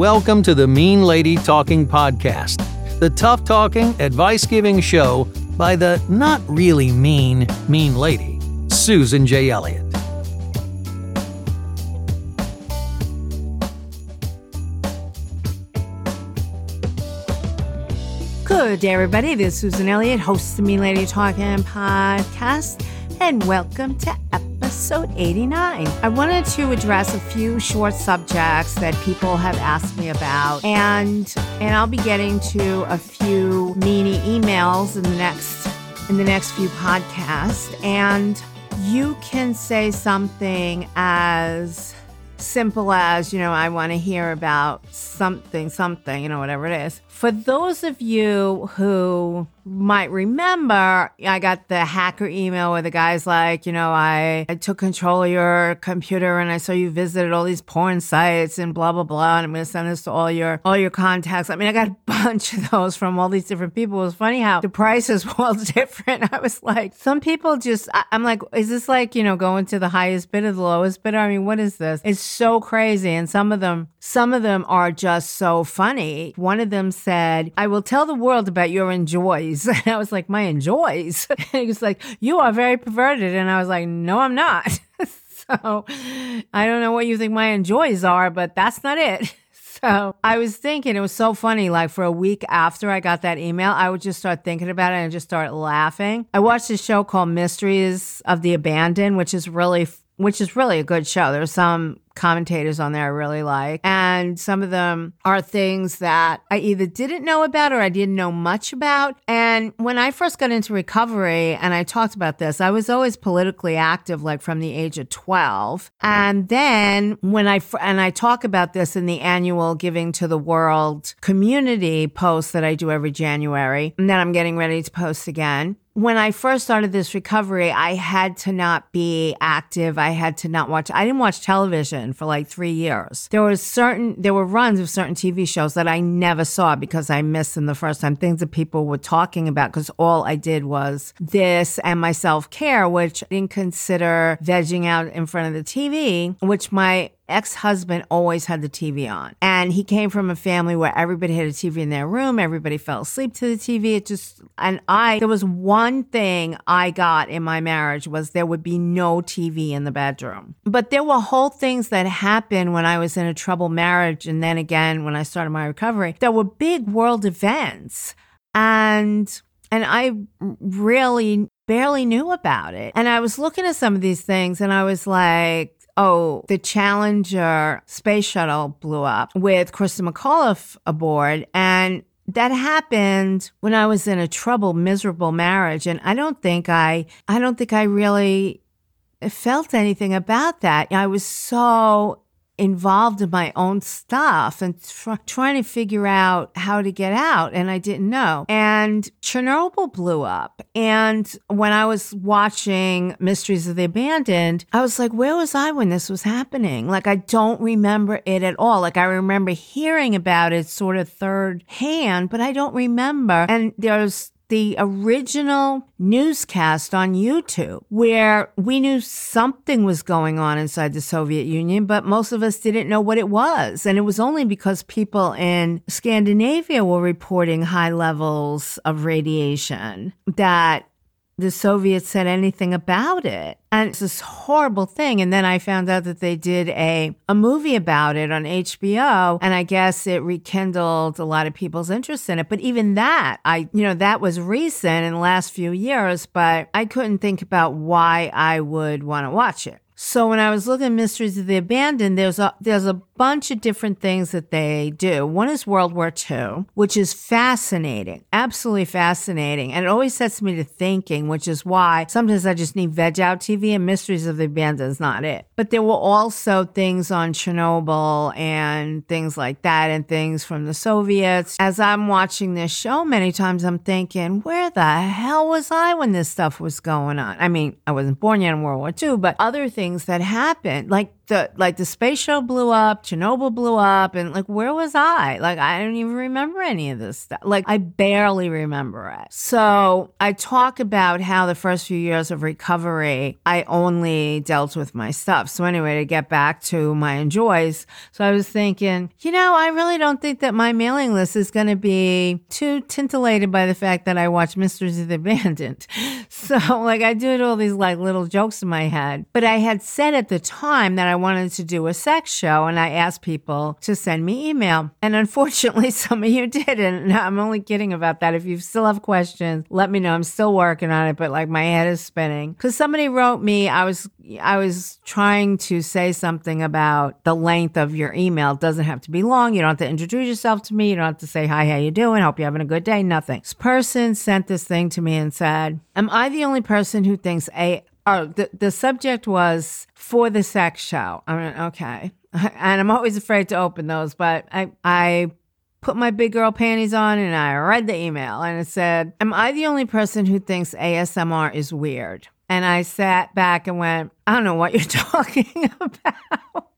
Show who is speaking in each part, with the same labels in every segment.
Speaker 1: welcome to the Mean Lady Talking Podcast, the tough talking, advice giving show by the not really mean, mean lady, Susan J. Elliott.
Speaker 2: Good day, everybody. This is Susan Elliott, host of the Mean Lady Talking Podcast, and welcome to episode 89. I wanted to address a few short subjects that people have asked me about, and and I'll be getting to a few meany emails in the next in the next few podcasts, and you can say something as simple as, you know, I want to hear about something, something, you know, whatever it is. For those of you who might remember, I got the hacker email where the guy's like, you know, I, I took control of your computer and I saw you visited all these porn sites and blah blah blah. And I'm gonna send this to all your all your contacts. I mean, I got a bunch of those from all these different people. It was funny how the prices were all different. I was like, some people just I, I'm like, is this like, you know, going to the highest bidder, the lowest bidder? I mean, what is this? It's so crazy. And some of them some of them are just so funny. One of them said, I will tell the world about your enjoys. And I was like, My enjoys? And he was like, You are very perverted. And I was like, No, I'm not. so I don't know what you think my enjoys are, but that's not it. So I was thinking it was so funny. Like for a week after I got that email, I would just start thinking about it and just start laughing. I watched a show called Mysteries of the Abandoned, which is really which is really a good show. There's some commentators on there I really like. And some of them are things that I either didn't know about or I didn't know much about. And when I first got into recovery and I talked about this, I was always politically active, like from the age of 12. And then when I, and I talk about this in the annual Giving to the World community post that I do every January, and then I'm getting ready to post again when I first started this recovery, I had to not be active. I had to not watch. I didn't watch television for like three years. There was certain, there were runs of certain TV shows that I never saw because I missed them the first time. Things that people were talking about because all I did was this and my self care, which I didn't consider vegging out in front of the TV, which my ex husband always had the TV on. And he came from a family where everybody had a TV in their room, everybody fell asleep to the TV. It just, and I, there was one thing I got in my marriage was there would be no TV in the bedroom. But there were whole things that happened when I was in a troubled marriage. And then again, when I started my recovery, there were big world events. And and I really barely knew about it. And I was looking at some of these things and I was like, oh, the Challenger space shuttle blew up with Christa McAuliffe aboard. And that happened when I was in a troubled, miserable marriage. And I don't think I, I don't think I really felt anything about that. I was so involved in my own stuff and tr- trying to figure out how to get out. And I didn't know. And Chernobyl blew up. And when I was watching Mysteries of the Abandoned, I was like, where was I when this was happening? Like, I don't remember it at all. Like, I remember hearing about it sort of third hand, but I don't remember. And there's the original newscast on YouTube where we knew something was going on inside the Soviet Union, but most of us didn't know what it was. And it was only because people in Scandinavia were reporting high levels of radiation that the Soviets said anything about it. And it's this horrible thing. And then I found out that they did a, a movie about it on HBO. And I guess it rekindled a lot of people's interest in it. But even that, I, you know, that was recent in the last few years, but I couldn't think about why I would want to watch it. So when I was looking at Mysteries of the Abandoned, there's a there's a bunch of different things that they do. One is World War II, which is fascinating, absolutely fascinating, and it always sets me to thinking, which is why sometimes I just need veg out TV and Mysteries of the Abandoned is not it. But there were also things on Chernobyl and things like that, and things from the Soviets. As I'm watching this show, many times I'm thinking, where the hell was I when this stuff was going on? I mean, I wasn't born yet in World War II, but other things things that happened. Like the like the space show blew up, Chernobyl blew up, and like where was I? Like I don't even remember any of this stuff. Like I barely remember it. So I talk about how the first few years of recovery, I only dealt with my stuff. So anyway, to get back to my enjoys, so I was thinking, you know, I really don't think that my mailing list is going to be too tintillated by the fact that I watch Mysteries of the Abandoned. So like I did all these like little jokes in my head, but I had said at the time that I wanted to do a sex show and I asked people to send me email. And unfortunately, some of you didn't. I'm only kidding about that. If you still have questions, let me know. I'm still working on it, but like my head is spinning. Cause somebody wrote me, I was, I was trying to say something about the length of your email. It doesn't have to be long. You don't have to introduce yourself to me. You don't have to say, hi, how you doing? Hope you're having a good day. Nothing. This person sent this thing to me and said, am I the only person who thinks a Oh, the, the subject was for the sex show. I mean, okay. And I'm always afraid to open those, but I, I put my big girl panties on and I read the email and it said, Am I the only person who thinks ASMR is weird? And I sat back and went, I don't know what you're talking about.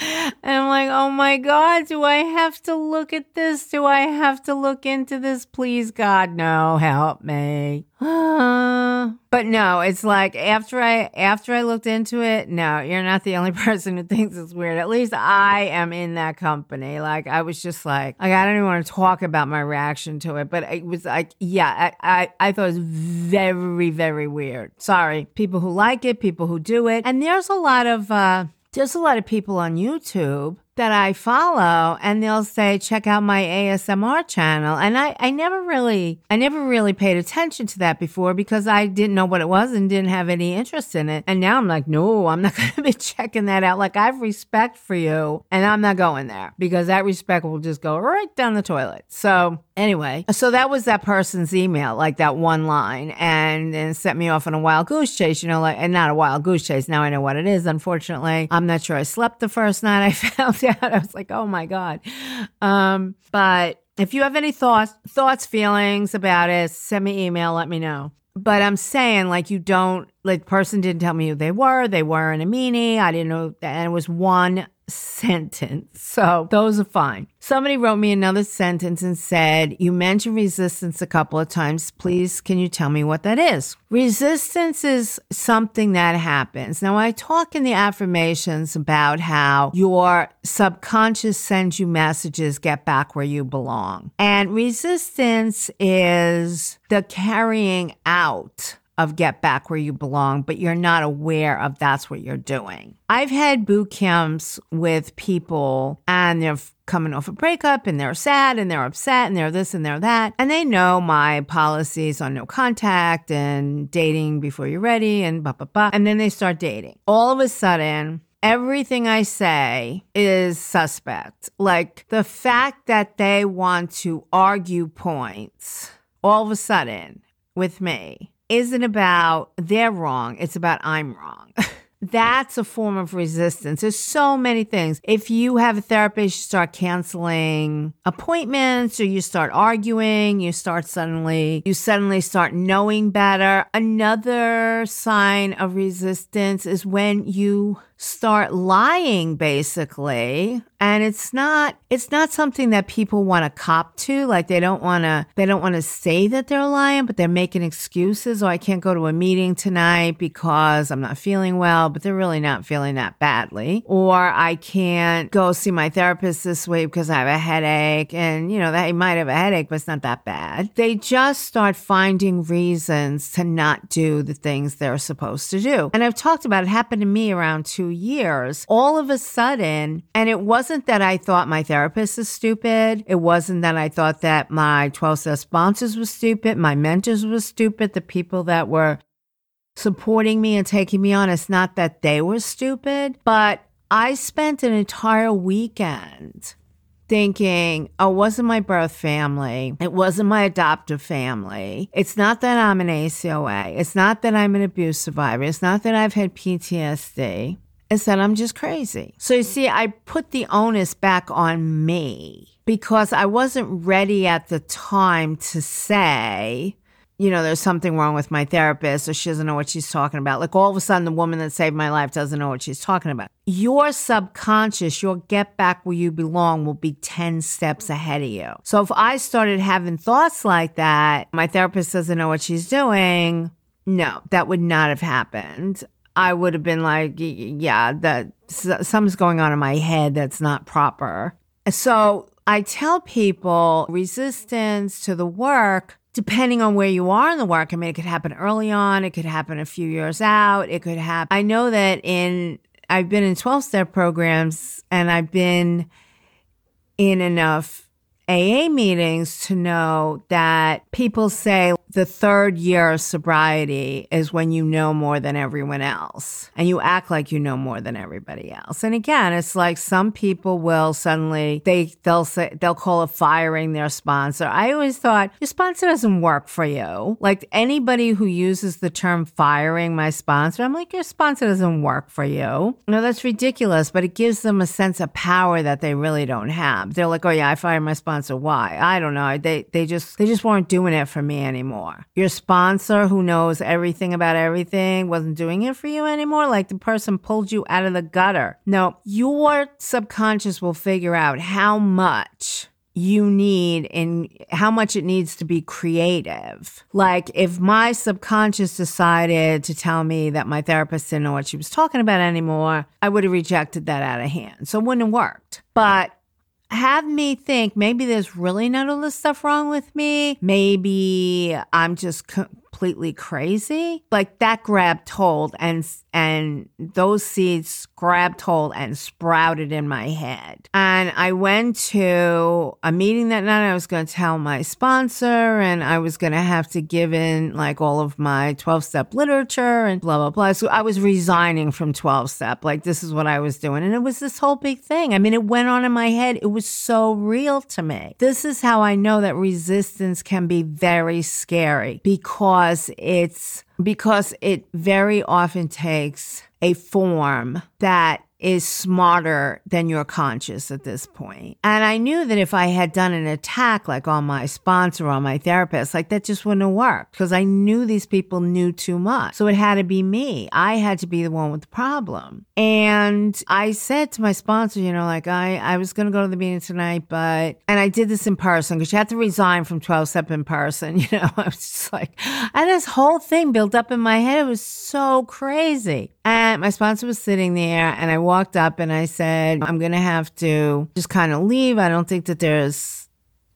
Speaker 2: And I'm like, oh my God, do I have to look at this? Do I have to look into this? Please, God, no, help me. but no, it's like after I after I looked into it, no, you're not the only person who thinks it's weird. At least I am in that company. Like I was just like, like I don't even want to talk about my reaction to it, but it was like, yeah, I, I, I thought it was very, very weird. Sorry, people who like it, people who do it, and there's a lot of uh there's a lot of people on YouTube that I follow and they'll say, check out my ASMR channel. And I, I never really, I never really paid attention to that before because I didn't know what it was and didn't have any interest in it. And now I'm like, no, I'm not going to be checking that out. Like I have respect for you and I'm not going there because that respect will just go right down the toilet. So anyway, so that was that person's email, like that one line and then set me off on a wild goose chase, you know, like, and not a wild goose chase. Now I know what it is. Unfortunately, I'm not sure I slept the first night I found out. I was like, oh my God. Um, but if you have any thoughts, thoughts, feelings about it, send me email, let me know. But I'm saying, like, you don't, like, person didn't tell me who they were. They were in a meanie. I didn't know. And it was one sentence. So those are fine. Somebody wrote me another sentence and said, You mentioned resistance a couple of times. Please, can you tell me what that is? Resistance is something that happens. Now, I talk in the affirmations about how your subconscious sends you messages, get back where you belong. And resistance is the carrying out of get back where you belong, but you're not aware of that's what you're doing. I've had boot camps with people and they're coming off a breakup and they're sad and they're upset and they're this and they're that. And they know my policies on no contact and dating before you're ready and blah, blah, blah. And then they start dating. All of a sudden, everything I say is suspect. Like the fact that they want to argue points all of a sudden with me isn't about they're wrong, it's about I'm wrong. That's a form of resistance. There's so many things. If you have a therapist, you start canceling appointments or you start arguing, you start suddenly, you suddenly start knowing better. Another sign of resistance is when you start lying basically. And it's not it's not something that people want to cop to like they don't want to they don't want to say that they're lying but they're making excuses. Oh, i can't go to a meeting tonight because i'm not feeling well but they're really not feeling that badly. Or i can't go see my therapist this week because i have a headache. And you know they might have a headache but it's not that bad. They just start finding reasons to not do the things they're supposed to do. And i've talked about it happened to me around two years, all of a sudden, and it wasn't that I thought my therapist is stupid. It wasn't that I thought that my 12 step sponsors were stupid, my mentors were stupid, the people that were supporting me and taking me on. It's not that they were stupid, but I spent an entire weekend thinking, oh, it wasn't my birth family. It wasn't my adoptive family. It's not that I'm an ACOA. It's not that I'm an abuse survivor. It's not that I've had PTSD is that I'm just crazy. So you see, I put the onus back on me because I wasn't ready at the time to say, you know, there's something wrong with my therapist or she doesn't know what she's talking about. Like all of a sudden, the woman that saved my life doesn't know what she's talking about. Your subconscious, your get back where you belong will be 10 steps ahead of you. So if I started having thoughts like that, my therapist doesn't know what she's doing. No, that would not have happened. I would have been like, yeah, that something's going on in my head that's not proper. So I tell people resistance to the work, depending on where you are in the work. I mean, it could happen early on, it could happen a few years out, it could happen. I know that in, I've been in 12 step programs and I've been in enough AA meetings to know that people say the third year of sobriety is when you know more than everyone else and you act like you know more than everybody else. And again, it's like some people will suddenly they they'll say they'll call it firing their sponsor. I always thought your sponsor doesn't work for you. Like anybody who uses the term firing my sponsor, I'm like your sponsor doesn't work for you. No, that's ridiculous, but it gives them a sense of power that they really don't have. They're like, "Oh yeah, I fired my sponsor." Why? I don't know. They they just they just weren't doing it for me anymore. Your sponsor who knows everything about everything wasn't doing it for you anymore. Like the person pulled you out of the gutter. No, your subconscious will figure out how much you need and how much it needs to be creative. Like if my subconscious decided to tell me that my therapist didn't know what she was talking about anymore, I would have rejected that out of hand. So it wouldn't have worked. But have me think maybe there's really none of this stuff wrong with me. Maybe I'm just completely crazy. Like that grabbed hold and and those seeds grabbed hold and sprouted in my head. And I went to a meeting that night. I was going to tell my sponsor and I was going to have to give in like all of my 12 step literature and blah, blah, blah. So I was resigning from 12 step. Like this is what I was doing. And it was this whole big thing. I mean, it went on in my head. It was so real to me. This is how I know that resistance can be very scary because it's because it very often takes a form that is smarter than your conscious at this point. And I knew that if I had done an attack like on my sponsor or on my therapist, like that just wouldn't have worked because I knew these people knew too much. So it had to be me. I had to be the one with the problem. And I said to my sponsor, you know, like I, I was going to go to the meeting tonight, but, and I did this in person because you had to resign from 12 step in person. You know, I was just like, and this whole thing built up in my head. It was so crazy. And my sponsor was sitting there and I walked up and I said, I'm going to have to just kind of leave. I don't think that there's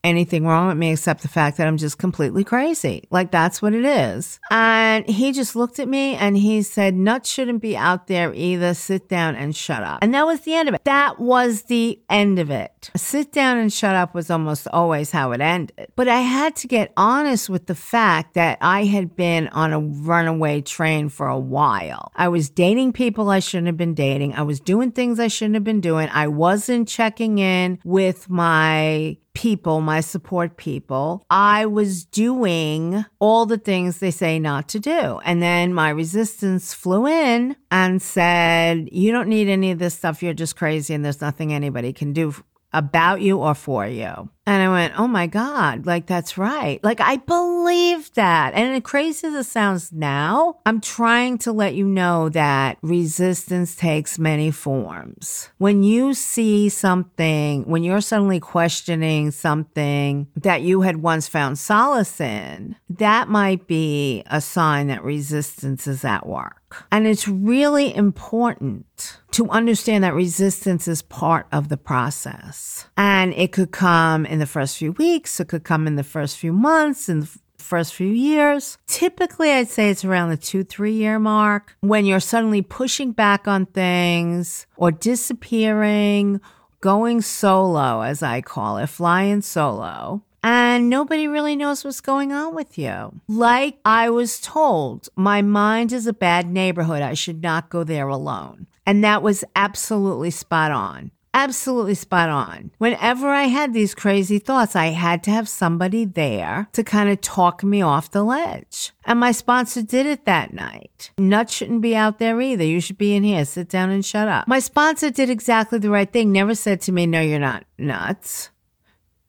Speaker 2: anything wrong with me except the fact that I'm just completely crazy. Like that's what it is. And he just looked at me and he said, nuts shouldn't be out there either. Sit down and shut up. And that was the end of it. That was the end of it. Sit down and shut up was almost always how it ended. But I had to get honest with the fact that I had been on a runaway train for a while. I was dating people I shouldn't have been dating. I was doing things I shouldn't have been doing. I wasn't checking in with my people, my support people, I was doing all the things they say not to do. And then my resistance flew in and said, You don't need any of this stuff. You're just crazy and there's nothing anybody can do about you or for you. And I went, oh my God, like that's right. Like I believe that. And as crazy as it sounds now, I'm trying to let you know that resistance takes many forms. When you see something, when you're suddenly questioning something that you had once found solace in, that might be a sign that resistance is at work. And it's really important to understand that resistance is part of the process. And it could come in the first few weeks, it could come in the first few months, in the first few years. Typically, I'd say it's around the two, three year mark when you're suddenly pushing back on things or disappearing, going solo, as I call it, flying solo. And nobody really knows what's going on with you. Like I was told, my mind is a bad neighborhood. I should not go there alone. And that was absolutely spot on absolutely spot on. Whenever I had these crazy thoughts, I had to have somebody there to kind of talk me off the ledge. And my sponsor did it that night. Nuts shouldn't be out there either. You should be in here. Sit down and shut up. My sponsor did exactly the right thing. Never said to me, no, you're not nuts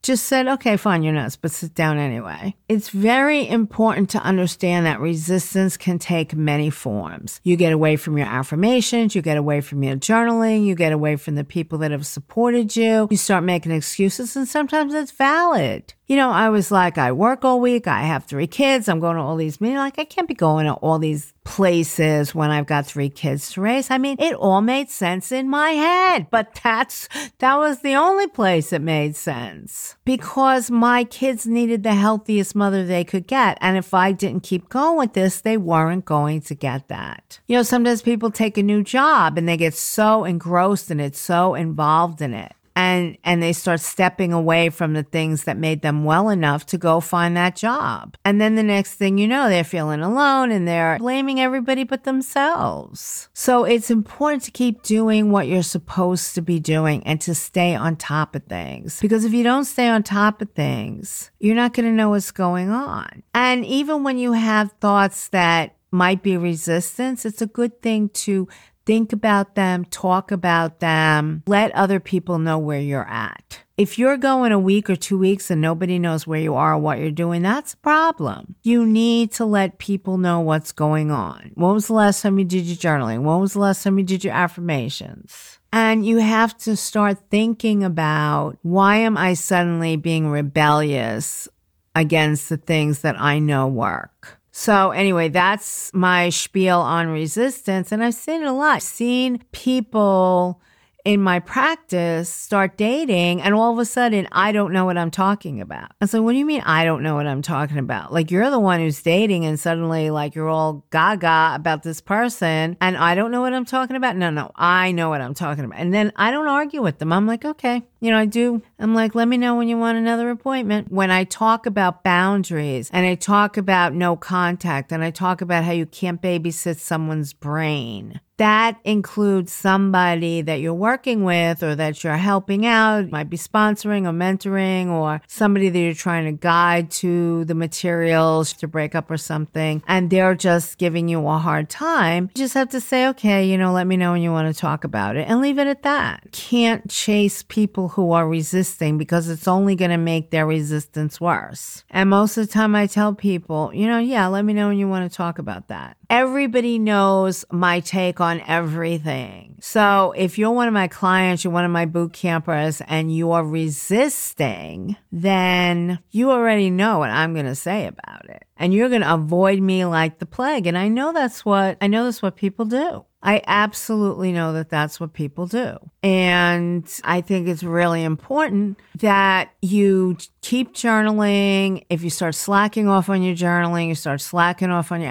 Speaker 2: just said, okay, fine, you're nuts, but sit down anyway. It's very important to understand that resistance can take many forms. You get away from your affirmations, you get away from your journaling, you get away from the people that have supported you, you start making excuses, and sometimes it's valid. You know, I was like, I work all week, I have three kids, I'm going to all these meetings. Like, I can't be going to all these places when I've got three kids to raise. I mean, it all made sense in my head, but that's, that was the only place it made sense because my kids needed the healthiest mother they could get. And if I didn't keep going with this, they weren't going to get that. You know, sometimes people take a new job and they get so engrossed in it, so involved in it and and they start stepping away from the things that made them well enough to go find that job. And then the next thing you know, they're feeling alone and they're blaming everybody but themselves. So it's important to keep doing what you're supposed to be doing and to stay on top of things. Because if you don't stay on top of things, you're not going to know what's going on. And even when you have thoughts that might be resistance, it's a good thing to think about them, talk about them, let other people know where you're at. If you're going a week or two weeks and nobody knows where you are or what you're doing, that's a problem. You need to let people know what's going on. When was the last time you did your journaling? When was the last time you did your affirmations? And you have to start thinking about why am I suddenly being rebellious against the things that I know work? So, anyway, that's my spiel on resistance. And I've seen it a lot. I've seen people in my practice start dating and all of a sudden I don't know what I'm talking about. And so what do you mean I don't know what I'm talking about? Like you're the one who's dating and suddenly like you're all gaga about this person and I don't know what I'm talking about? No, no, I know what I'm talking about. And then I don't argue with them. I'm like, okay, you know, I do. I'm like, let me know when you want another appointment. When I talk about boundaries and I talk about no contact and I talk about how you can't babysit someone's brain, that includes somebody that you're working with or that you're helping out, might be sponsoring or mentoring, or somebody that you're trying to guide to the materials to break up or something, and they're just giving you a hard time. You just have to say, okay, you know, let me know when you want to talk about it and leave it at that. Can't chase people who are resisting because it's only going to make their resistance worse. And most of the time I tell people, you know, yeah, let me know when you want to talk about that. Everybody knows my take on everything. So if you're one of my clients, you're one of my boot campers, and you are resisting, then you already know what I'm going to say about it. And you're going to avoid me like the plague. And I know that's what, I know that's what people do. I absolutely know that that's what people do. And I think it's really important that you keep journaling. If you start slacking off on your journaling, you start slacking off on your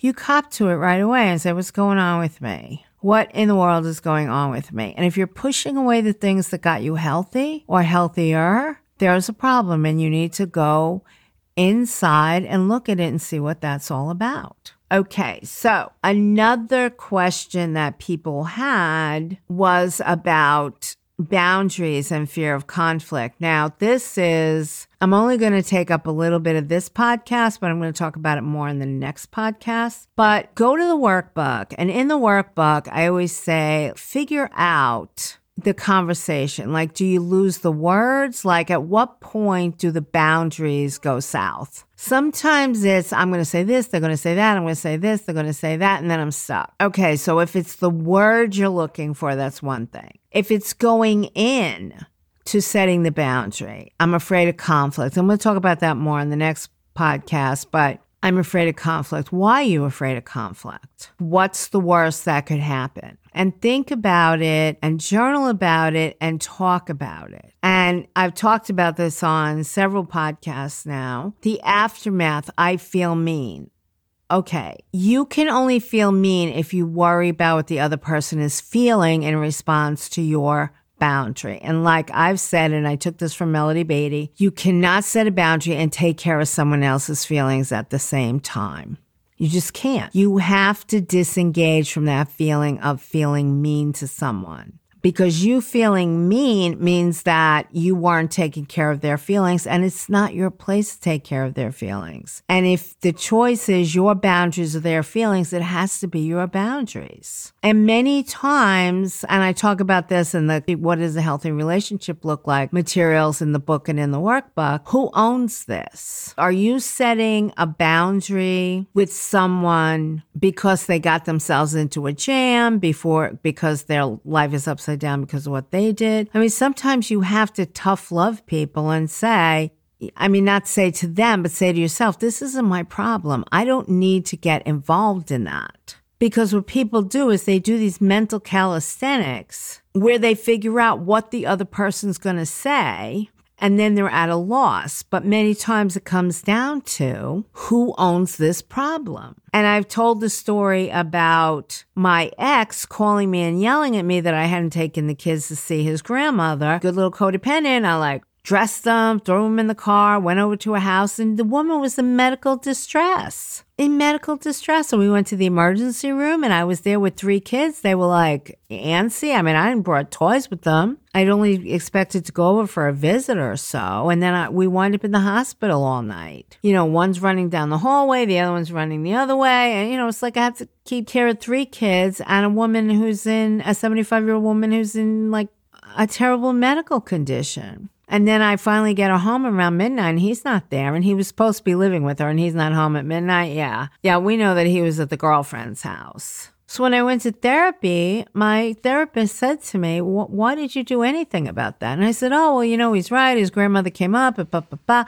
Speaker 2: you cop to it right away and say, What's going on with me? What in the world is going on with me? And if you're pushing away the things that got you healthy or healthier, there's a problem and you need to go inside and look at it and see what that's all about. Okay, so another question that people had was about boundaries and fear of conflict. Now, this is, I'm only going to take up a little bit of this podcast, but I'm going to talk about it more in the next podcast. But go to the workbook, and in the workbook, I always say, figure out the conversation? Like, do you lose the words? Like, at what point do the boundaries go south? Sometimes it's, I'm going to say this, they're going to say that, I'm going to say this, they're going to say that, and then I'm stuck. Okay, so if it's the word you're looking for, that's one thing. If it's going in to setting the boundary, I'm afraid of conflict. I'm going to talk about that more in the next podcast, but I'm afraid of conflict. Why are you afraid of conflict? What's the worst that could happen? And think about it and journal about it and talk about it. And I've talked about this on several podcasts now. The aftermath, I feel mean. Okay, you can only feel mean if you worry about what the other person is feeling in response to your boundary. And like I've said, and I took this from Melody Beattie, you cannot set a boundary and take care of someone else's feelings at the same time. You just can't. You have to disengage from that feeling of feeling mean to someone because you feeling mean means that you weren't taking care of their feelings and it's not your place to take care of their feelings. And if the choice is your boundaries or their feelings, it has to be your boundaries. And many times, and I talk about this in the what does a healthy relationship look like materials in the book and in the workbook, who owns this? Are you setting a boundary with someone because they got themselves into a jam before because their life is upside down because of what they did? I mean, sometimes you have to tough love people and say, I mean, not say to them, but say to yourself, this isn't my problem. I don't need to get involved in that. Because what people do is they do these mental calisthenics where they figure out what the other person's going to say and then they're at a loss. But many times it comes down to who owns this problem. And I've told the story about my ex calling me and yelling at me that I hadn't taken the kids to see his grandmother. Good little codependent. I like dressed them, threw them in the car, went over to a house, and the woman was in medical distress. In medical distress. And we went to the emergency room, and I was there with three kids. They were like antsy. I mean, I didn't brought toys with them. I'd only expected to go over for a visit or so. And then I, we wind up in the hospital all night. You know, one's running down the hallway, the other one's running the other way. And, you know, it's like I have to keep care of three kids and a woman who's in, a 75 year old woman who's in like a terrible medical condition. And then I finally get her home around midnight and he's not there. And he was supposed to be living with her and he's not home at midnight. Yeah. Yeah, we know that he was at the girlfriend's house. So when I went to therapy, my therapist said to me, Why did you do anything about that? And I said, Oh, well, you know, he's right. His grandmother came up, blah, blah, blah.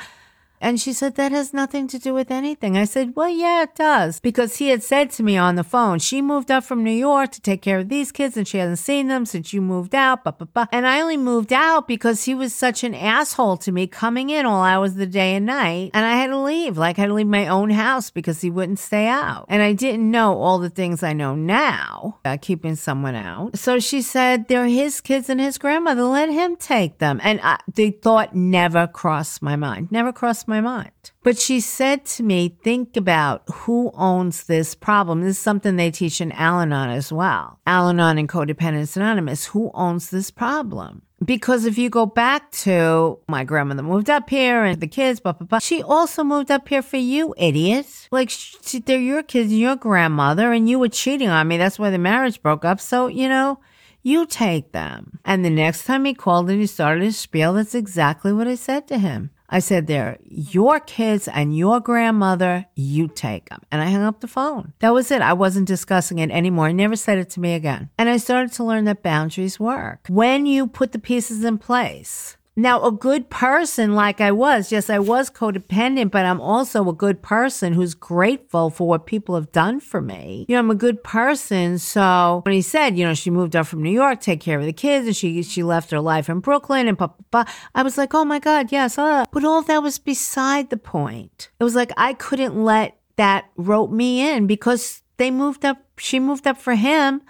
Speaker 2: And she said, That has nothing to do with anything. I said, Well, yeah, it does. Because he had said to me on the phone, She moved up from New York to take care of these kids and she hasn't seen them since you moved out. Blah, blah, blah. And I only moved out because he was such an asshole to me coming in all hours of the day and night. And I had to leave. Like I had to leave my own house because he wouldn't stay out. And I didn't know all the things I know now about keeping someone out. So she said, They're his kids and his grandmother. Let him take them. And I, the thought never crossed my mind. Never crossed my mind. But she said to me, think about who owns this problem. This is something they teach in Al Anon as well. Al Anon and Codependents Anonymous. Who owns this problem? Because if you go back to my grandmother moved up here and the kids, blah, blah, blah, she also moved up here for you, idiot. Like, she, they're your kids and your grandmother, and you were cheating on me. That's why the marriage broke up. So, you know, you take them. And the next time he called and he started his spiel, that's exactly what I said to him. I said, they're your kids and your grandmother. You take them. And I hung up the phone. That was it. I wasn't discussing it anymore. He never said it to me again. And I started to learn that boundaries work. When you put the pieces in place, now, a good person like I was, yes, I was codependent, but I'm also a good person who's grateful for what people have done for me. You know, I'm a good person. So when he said, you know, she moved up from New York, take care of the kids, and she she left her life in Brooklyn and blah, blah, blah, I was like, oh my God, yes. Uh. But all that was beside the point. It was like I couldn't let that rope me in because they moved up, she moved up for him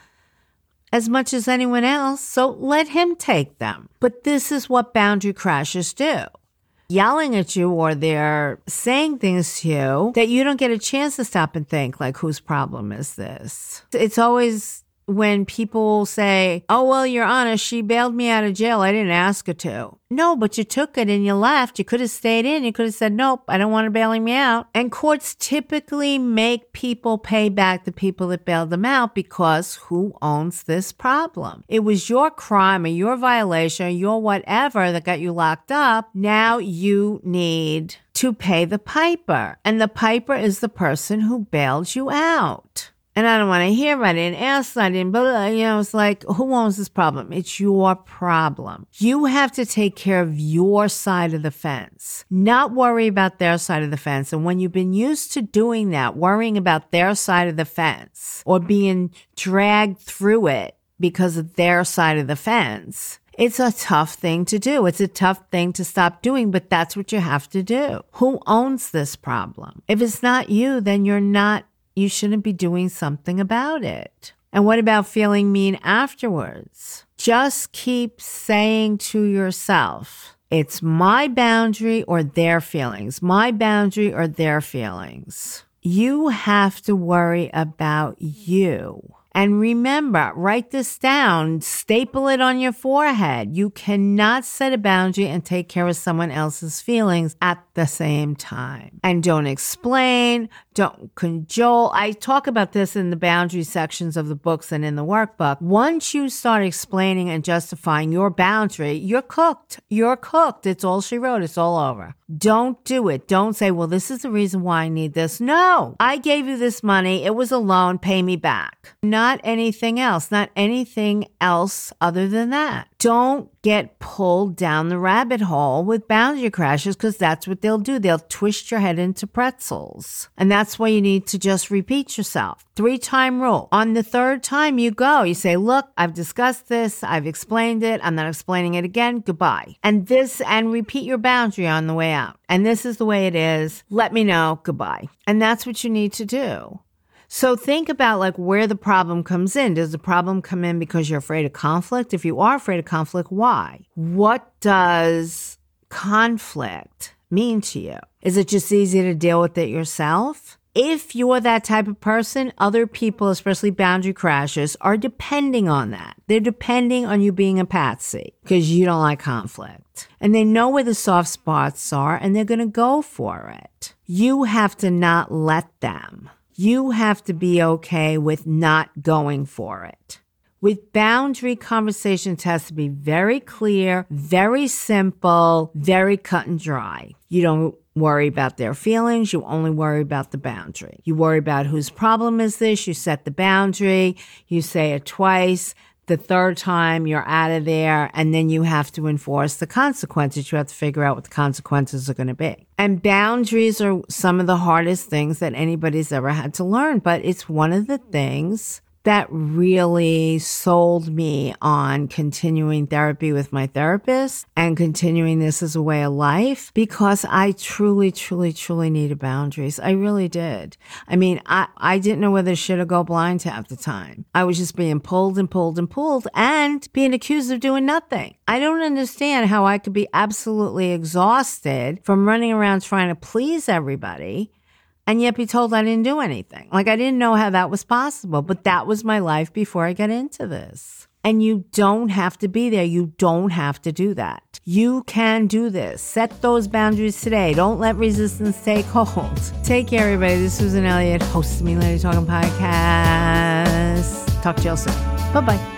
Speaker 2: as much as anyone else, so let him take them. But this is what boundary crashers do. Yelling at you or they're saying things to you that you don't get a chance to stop and think, like, whose problem is this? It's always when people say, Oh, well, Your Honor, she bailed me out of jail. I didn't ask her to. No, but you took it and you left. You could have stayed in. You could have said, Nope, I don't want her bailing me out. And courts typically make people pay back the people that bailed them out because who owns this problem? It was your crime or your violation or your whatever that got you locked up. Now you need to pay the piper. And the piper is the person who bailed you out and I don't want to hear about it and ask I didn't, but you know, it's like, who owns this problem? It's your problem. You have to take care of your side of the fence, not worry about their side of the fence. And when you've been used to doing that, worrying about their side of the fence or being dragged through it because of their side of the fence, it's a tough thing to do. It's a tough thing to stop doing, but that's what you have to do. Who owns this problem? If it's not you, then you're not you shouldn't be doing something about it. And what about feeling mean afterwards? Just keep saying to yourself, it's my boundary or their feelings, my boundary or their feelings. You have to worry about you. And remember, write this down, staple it on your forehead. You cannot set a boundary and take care of someone else's feelings at the same time. And don't explain, don't cajole. I talk about this in the boundary sections of the books and in the workbook. Once you start explaining and justifying your boundary, you're cooked. You're cooked. It's all she wrote. It's all over. Don't do it. Don't say, well, this is the reason why I need this. No, I gave you this money. It was a loan. Pay me back. Not anything else. Not anything else other than that. Don't get pulled down the rabbit hole with boundary crashers because that's what they'll do. They'll twist your head into pretzels. And that's why you need to just repeat yourself. Three time rule. On the third time you go, you say, Look, I've discussed this. I've explained it. I'm not explaining it again. Goodbye. And this, and repeat your boundary on the way out. And this is the way it is. Let me know. Goodbye. And that's what you need to do. So think about like where the problem comes in. Does the problem come in because you're afraid of conflict? If you are afraid of conflict, why? What does conflict mean to you? Is it just easy to deal with it yourself? If you're that type of person, other people, especially boundary crashers, are depending on that. They're depending on you being a patsy because you don't like conflict. And they know where the soft spots are and they're going to go for it. You have to not let them you have to be okay with not going for it. With boundary conversations has to be very clear, very simple, very cut and dry. You don't worry about their feelings. You only worry about the boundary. You worry about whose problem is this. You set the boundary. You say it twice. The third time you're out of there, and then you have to enforce the consequences. You have to figure out what the consequences are going to be. And boundaries are some of the hardest things that anybody's ever had to learn, but it's one of the things that really sold me on continuing therapy with my therapist and continuing this as a way of life because I truly, truly, truly needed boundaries. I really did. I mean, I, I didn't know whether shit or go blind half the time. I was just being pulled and pulled and pulled and being accused of doing nothing. I don't understand how I could be absolutely exhausted from running around trying to please everybody and yet be told I didn't do anything. Like I didn't know how that was possible, but that was my life before I got into this. And you don't have to be there. You don't have to do that. You can do this. Set those boundaries today. Don't let resistance take hold. Take care, everybody. This is Susan Elliott, host of Mean Lady Talking Podcast. Talk to you all soon. Bye bye.